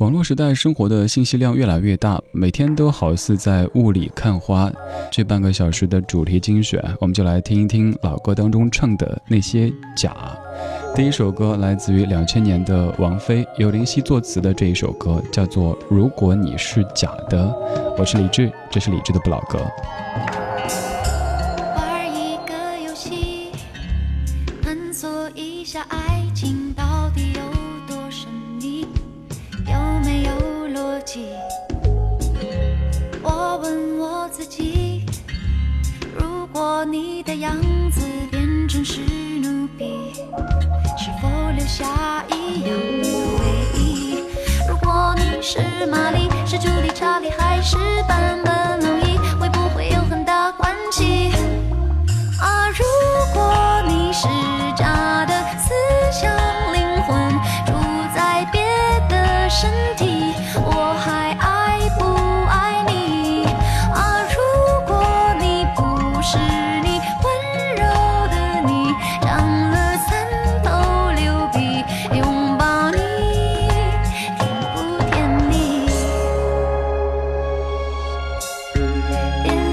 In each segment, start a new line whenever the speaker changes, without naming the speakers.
网络时代生活的信息量越来越大，每天都好似在雾里看花。这半个小时的主题精选，我们就来听一听老歌当中唱的那些假。第一首歌来自于两千年的王菲，由林夕作词的这一首歌叫做《如果你是假的》，我是李志，这是李志的不老歌。
是奴婢，是否留下一样的回忆？如果你是玛丽，是朱莉，查理还是？in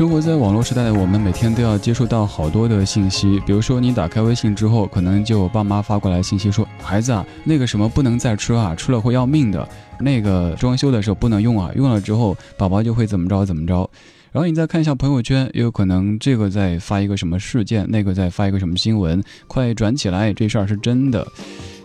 生活在网络时代的我们，每天都要接触到好多的信息。比如说，你打开微信之后，可能就爸妈发过来信息说：“孩子啊，那个什么不能再吃啊，吃了会要命的。”那个装修的时候不能用啊，用了之后宝宝就会怎么着怎么着。然后你再看一下朋友圈，也有可能这个在发一个什么事件，那个在发一个什么新闻，快转起来，这事儿是真的。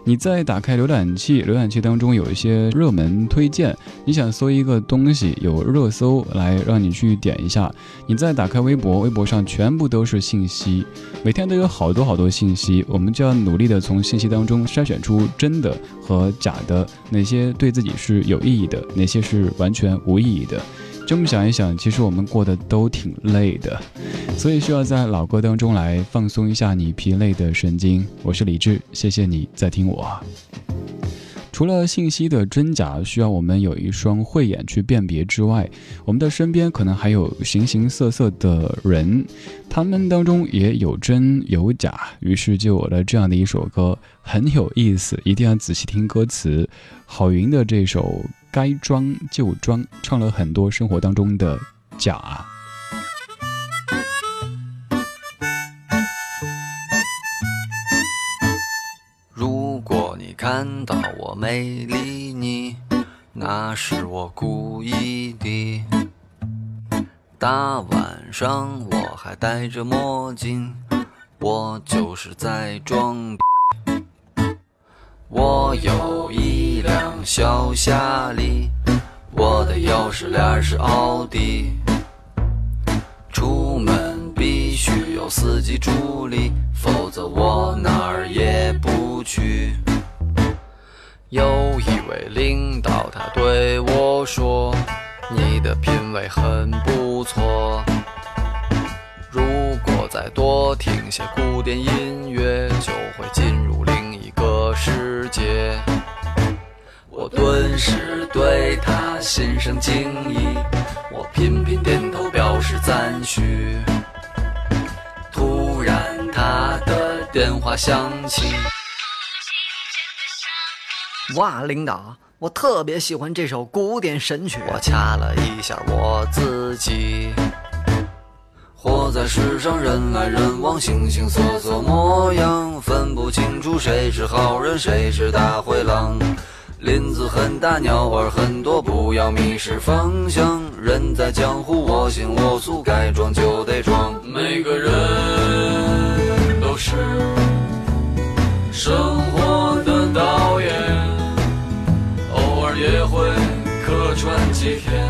你再打开浏览器，浏览器当中有一些热门推荐，你想搜一个东西，有热搜来让你去点一下。你再打开微博，微博上全部都是信息，每天都有好多好多信息，我们就要努力的从信息当中筛选出真的和假的，哪些对自己是有意义的，哪些是完全无意义的。这么想一想，其实我们过得都挺累的，所以需要在老歌当中来放松一下你疲累的神经。我是李智，谢谢你在听我。除了信息的真假需要我们有一双慧眼去辨别之外，我们的身边可能还有形形色色的人，他们当中也有真有假，于是就有了这样的一首歌，很有意思，一定要仔细听歌词。郝云的这首。该装就装，唱了很多生活当中的假。
如果你看到我没理你，那是我故意的。大晚上我还戴着墨镜，我就是在装。我有一。小夏里，我的钥匙链是奥迪。出门必须有司机助理，否则我哪儿也不去。有一位领导，他对我说：“你的品味很不错。如果再多听些古典音乐，就会进入另一个世界。”我顿时对他心生敬意，我频频点头表示赞许。突然他的电话响起。
哇，领导，我特别喜欢这首古典神曲。
我掐了一下我自己。活在世上，人来人往，形形色色模样，分不清楚谁是好人，谁是大灰狼。林子很大，鸟儿很多，不要迷失方向。人在江湖，我行我素，该装就得装。每个人都是生活的导演，偶尔也会客串几天，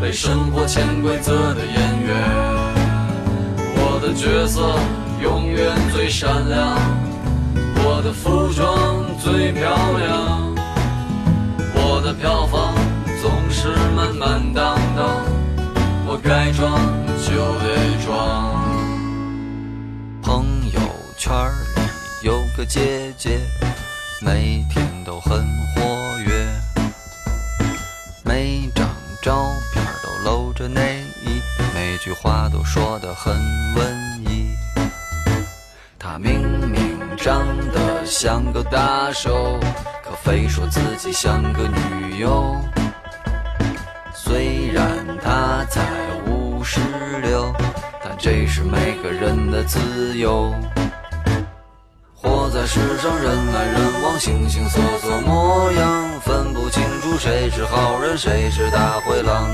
被生活潜规则的演员。我的角色永远最闪亮，我的服装。最漂亮，我的票房总是满满当当。我该装就得装。朋友圈里有个姐姐，每天都很活跃，每张照片都露着内衣，每句话都说得很。像个大手，可非说自己像个女优。虽然他才五十六，但这是每个人的自由。活在世上，人来人往，形形色色模样，分不清楚谁是好人，谁是大灰狼。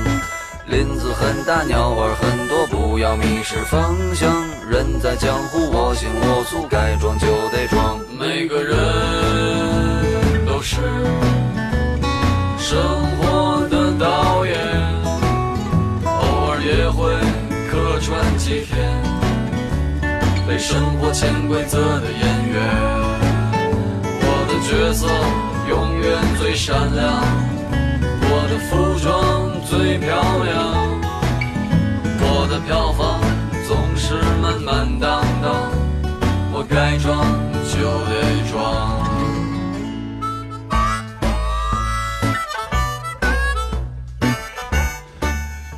林子很大，鸟儿很多，不要迷失方向。人在江湖，我行我素，该装就得装。每个人都是生活的导演，偶尔也会客串几天，被生活潜规则的演员。我的角色永远最闪亮，我的服装最漂亮，我的票房总是满满当当，我改装。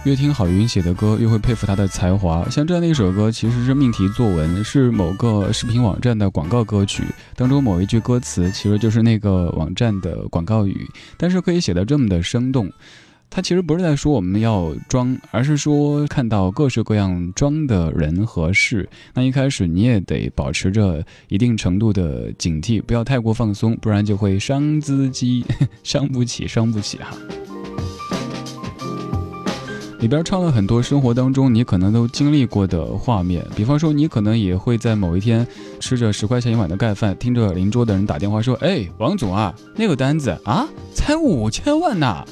越听郝云写的歌，越会佩服他的才华。像这样的一首歌，其实是命题作文，是某个视频网站的广告歌曲当中某一句歌词，其实就是那个网站的广告语。但是可以写得这么的生动，他其实不是在说我们要装，而是说看到各式各样装的人和事。那一开始你也得保持着一定程度的警惕，不要太过放松，不然就会伤自己，伤不起，伤不起啊。里边唱了很多生活当中你可能都经历过的画面，比方说你可能也会在某一天吃着十块钱一碗的盖饭，听着邻桌的人打电话说：“哎，王总啊，那个单子啊，才五千万呢。”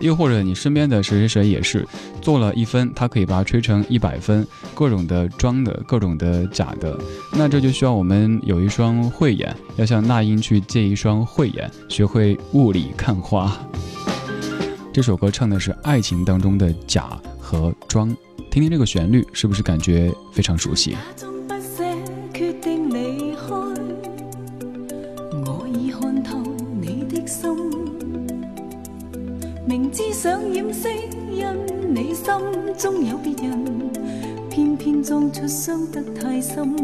又或者你身边的谁谁谁也是做了一分，他可以把它吹成一百分，各种的装的，各种的假的。那这就需要我们有一双慧眼，要向那英去借一双慧眼，学会雾里看花。这首歌唱的是爱情当中的假和装听听这个旋律是不是感觉非常熟悉
我已看透你的心明知想掩饰因你心中有别人偏偏装出伤得太深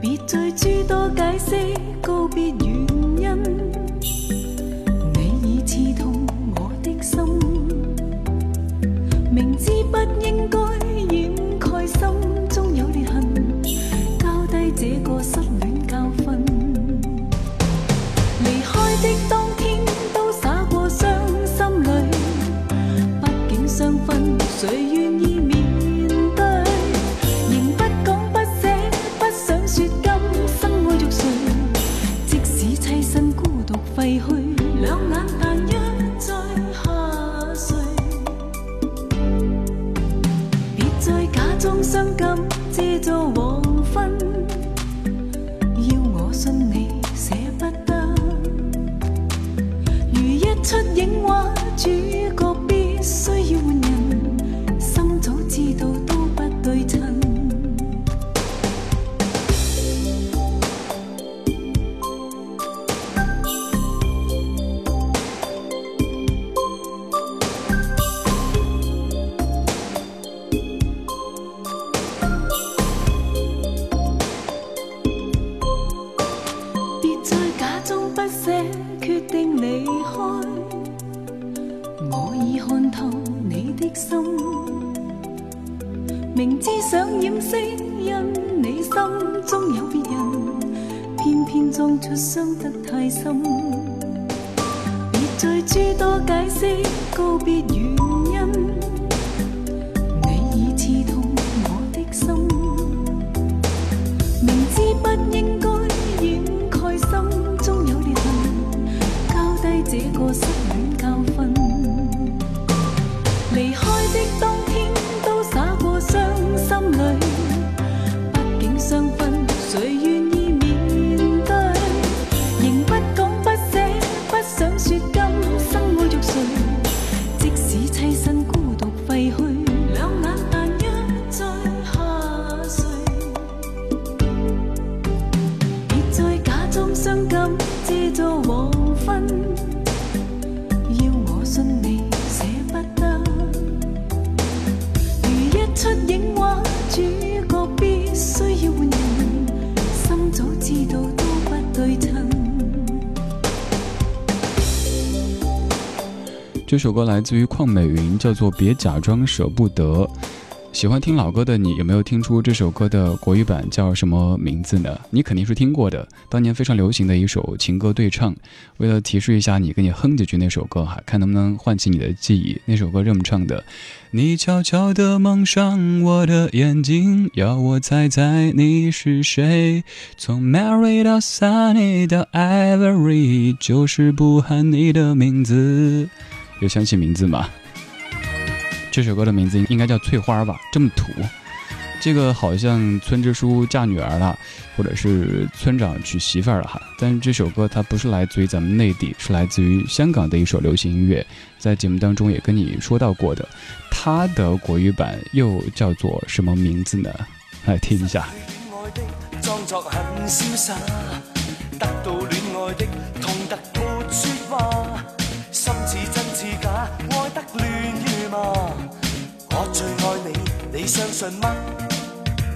别再诸多解释告别原因心，明知不
应该。明知想掩饰，因你心中有别人，偏偏装出伤得太深。别再诸多解释，告别。
这首歌来自于邝美云，叫做《别假装舍不得》。喜欢听老歌的你，有没有听出这首歌的国语版叫什么名字呢？你肯定是听过的，当年非常流行的一首情歌对唱。为了提示一下你，给你哼几句那首歌哈，看能不能唤起你的记忆。那首歌这么唱的：你悄悄地蒙上我的眼睛，要我猜猜你是谁。从 Married Sunny 到 Ivory，就是不喊你的名字。有想起名字吗？这首歌的名字应应该叫《翠花》吧，这么土。这个好像村支书嫁女儿了，或者是村长娶媳妇儿了哈。但是这首歌它不是来自于咱们内地，是来自于香港的一首流行音乐，在节目当中也跟你说到过的。它的国语版又叫做什么名字呢？来听一下。
你相信吗？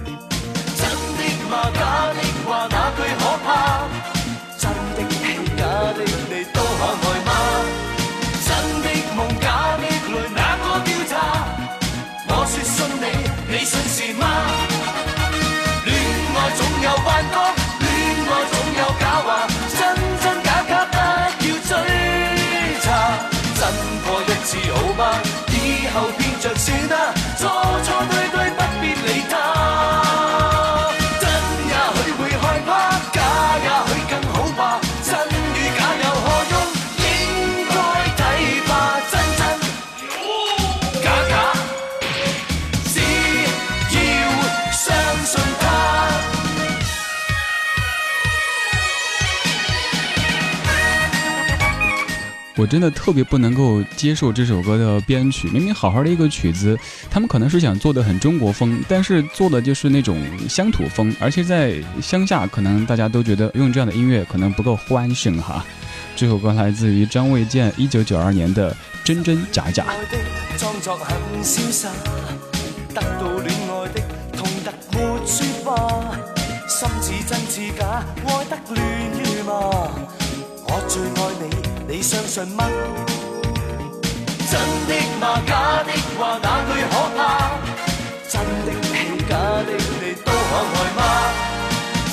真的吗？假的话，哪句可怕？我真
的特别不能够接受这首歌的编曲，明明好好的一个曲子，他们可能是想做的很中国风，但是做的就是那种乡土风，而且在乡下可能大家都觉得用这样的音乐可能不够欢声哈。这首歌来自于张卫健一九九二年的《真真假假》。
爱爱得心似似真假，乱我最你。你相信乜？真的吗？假的话哪句可怕？真的戏假的你都可爱吗？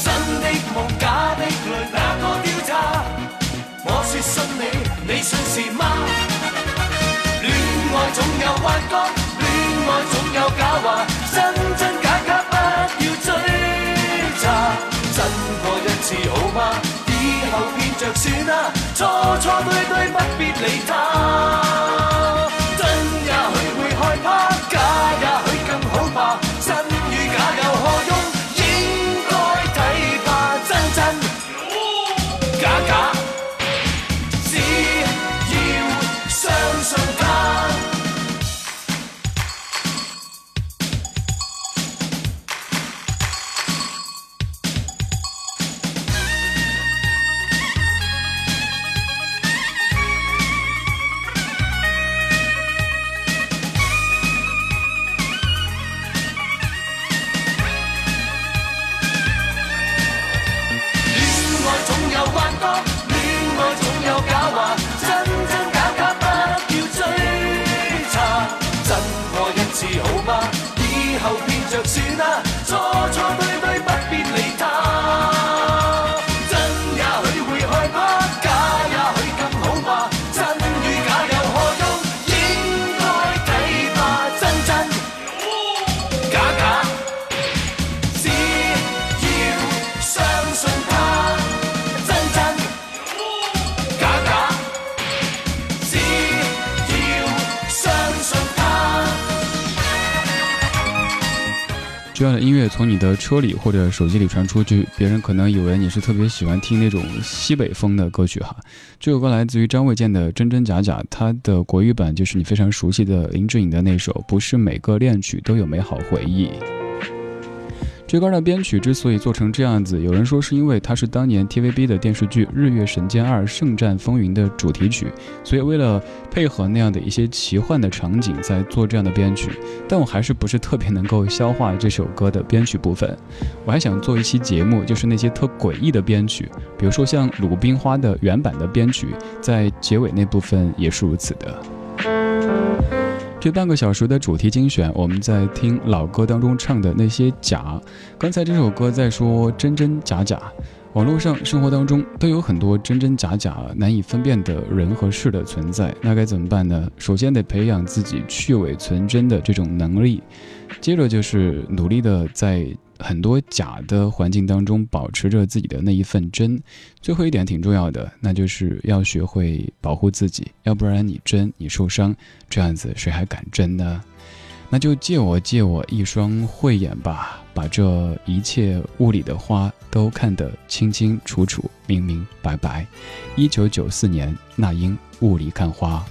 真的梦假的泪哪个调查？我说信你，你信是吗？恋爱总有幻觉，恋爱总有假话。着算啦，错错对对，不必理他。
这样的音乐从你的车里或者手机里传出去，别人可能以为你是特别喜欢听那种西北风的歌曲哈。这首歌来自于张卫健的《真真假假》，它的国语版就是你非常熟悉的林志颖的那首《不是每个恋曲都有美好回忆》。这歌的编曲之所以做成这样子，有人说是因为它是当年 TVB 的电视剧《日月神剑二圣战风云》的主题曲，所以为了配合那样的一些奇幻的场景，在做这样的编曲。但我还是不是特别能够消化这首歌的编曲部分。我还想做一期节目，就是那些特诡异的编曲，比如说像《鲁冰花》的原版的编曲，在结尾那部分也是如此的。这半个小时的主题精选，我们在听老歌当中唱的那些假。刚才这首歌在说真真假假，网络上、生活当中都有很多真真假假难以分辨的人和事的存在，那该怎么办呢？首先得培养自己去伪存真的这种能力，接着就是努力的在。很多假的环境当中，保持着自己的那一份真。最后一点挺重要的，那就是要学会保护自己，要不然你真你受伤，这样子谁还敢真呢？那就借我借我一双慧眼吧，把这一切雾里的花都看得清清楚楚、明明白白。一九九四年，那英雾里看花。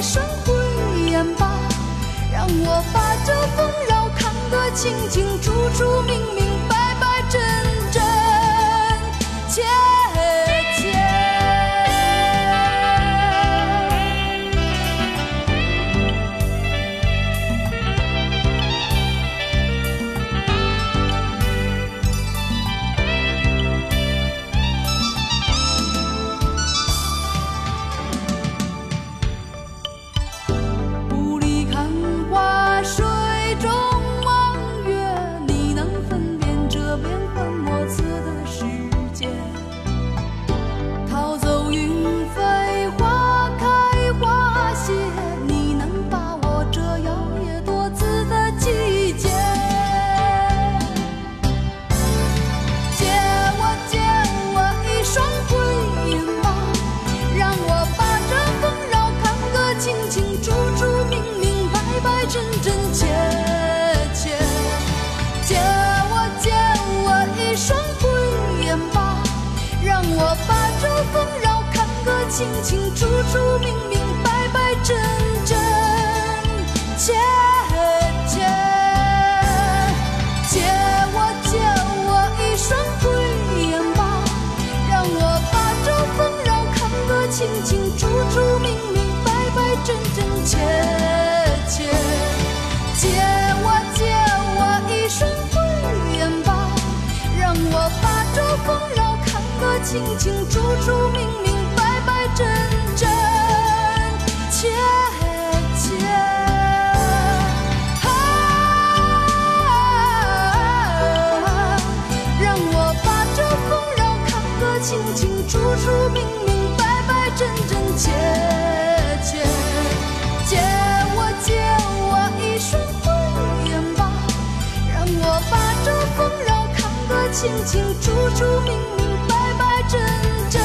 一双慧眼吧，让我把这纷扰看得清清楚楚、明明白白、真真切。清清楚楚、明明白白、真真切切，借我借我一双慧眼吧，让我把这纷扰看个清清楚楚、明明白白、真真切切。借我借我一双慧眼吧，让我把这纷扰看个清清楚楚、明。清清楚楚，明明白白，真真。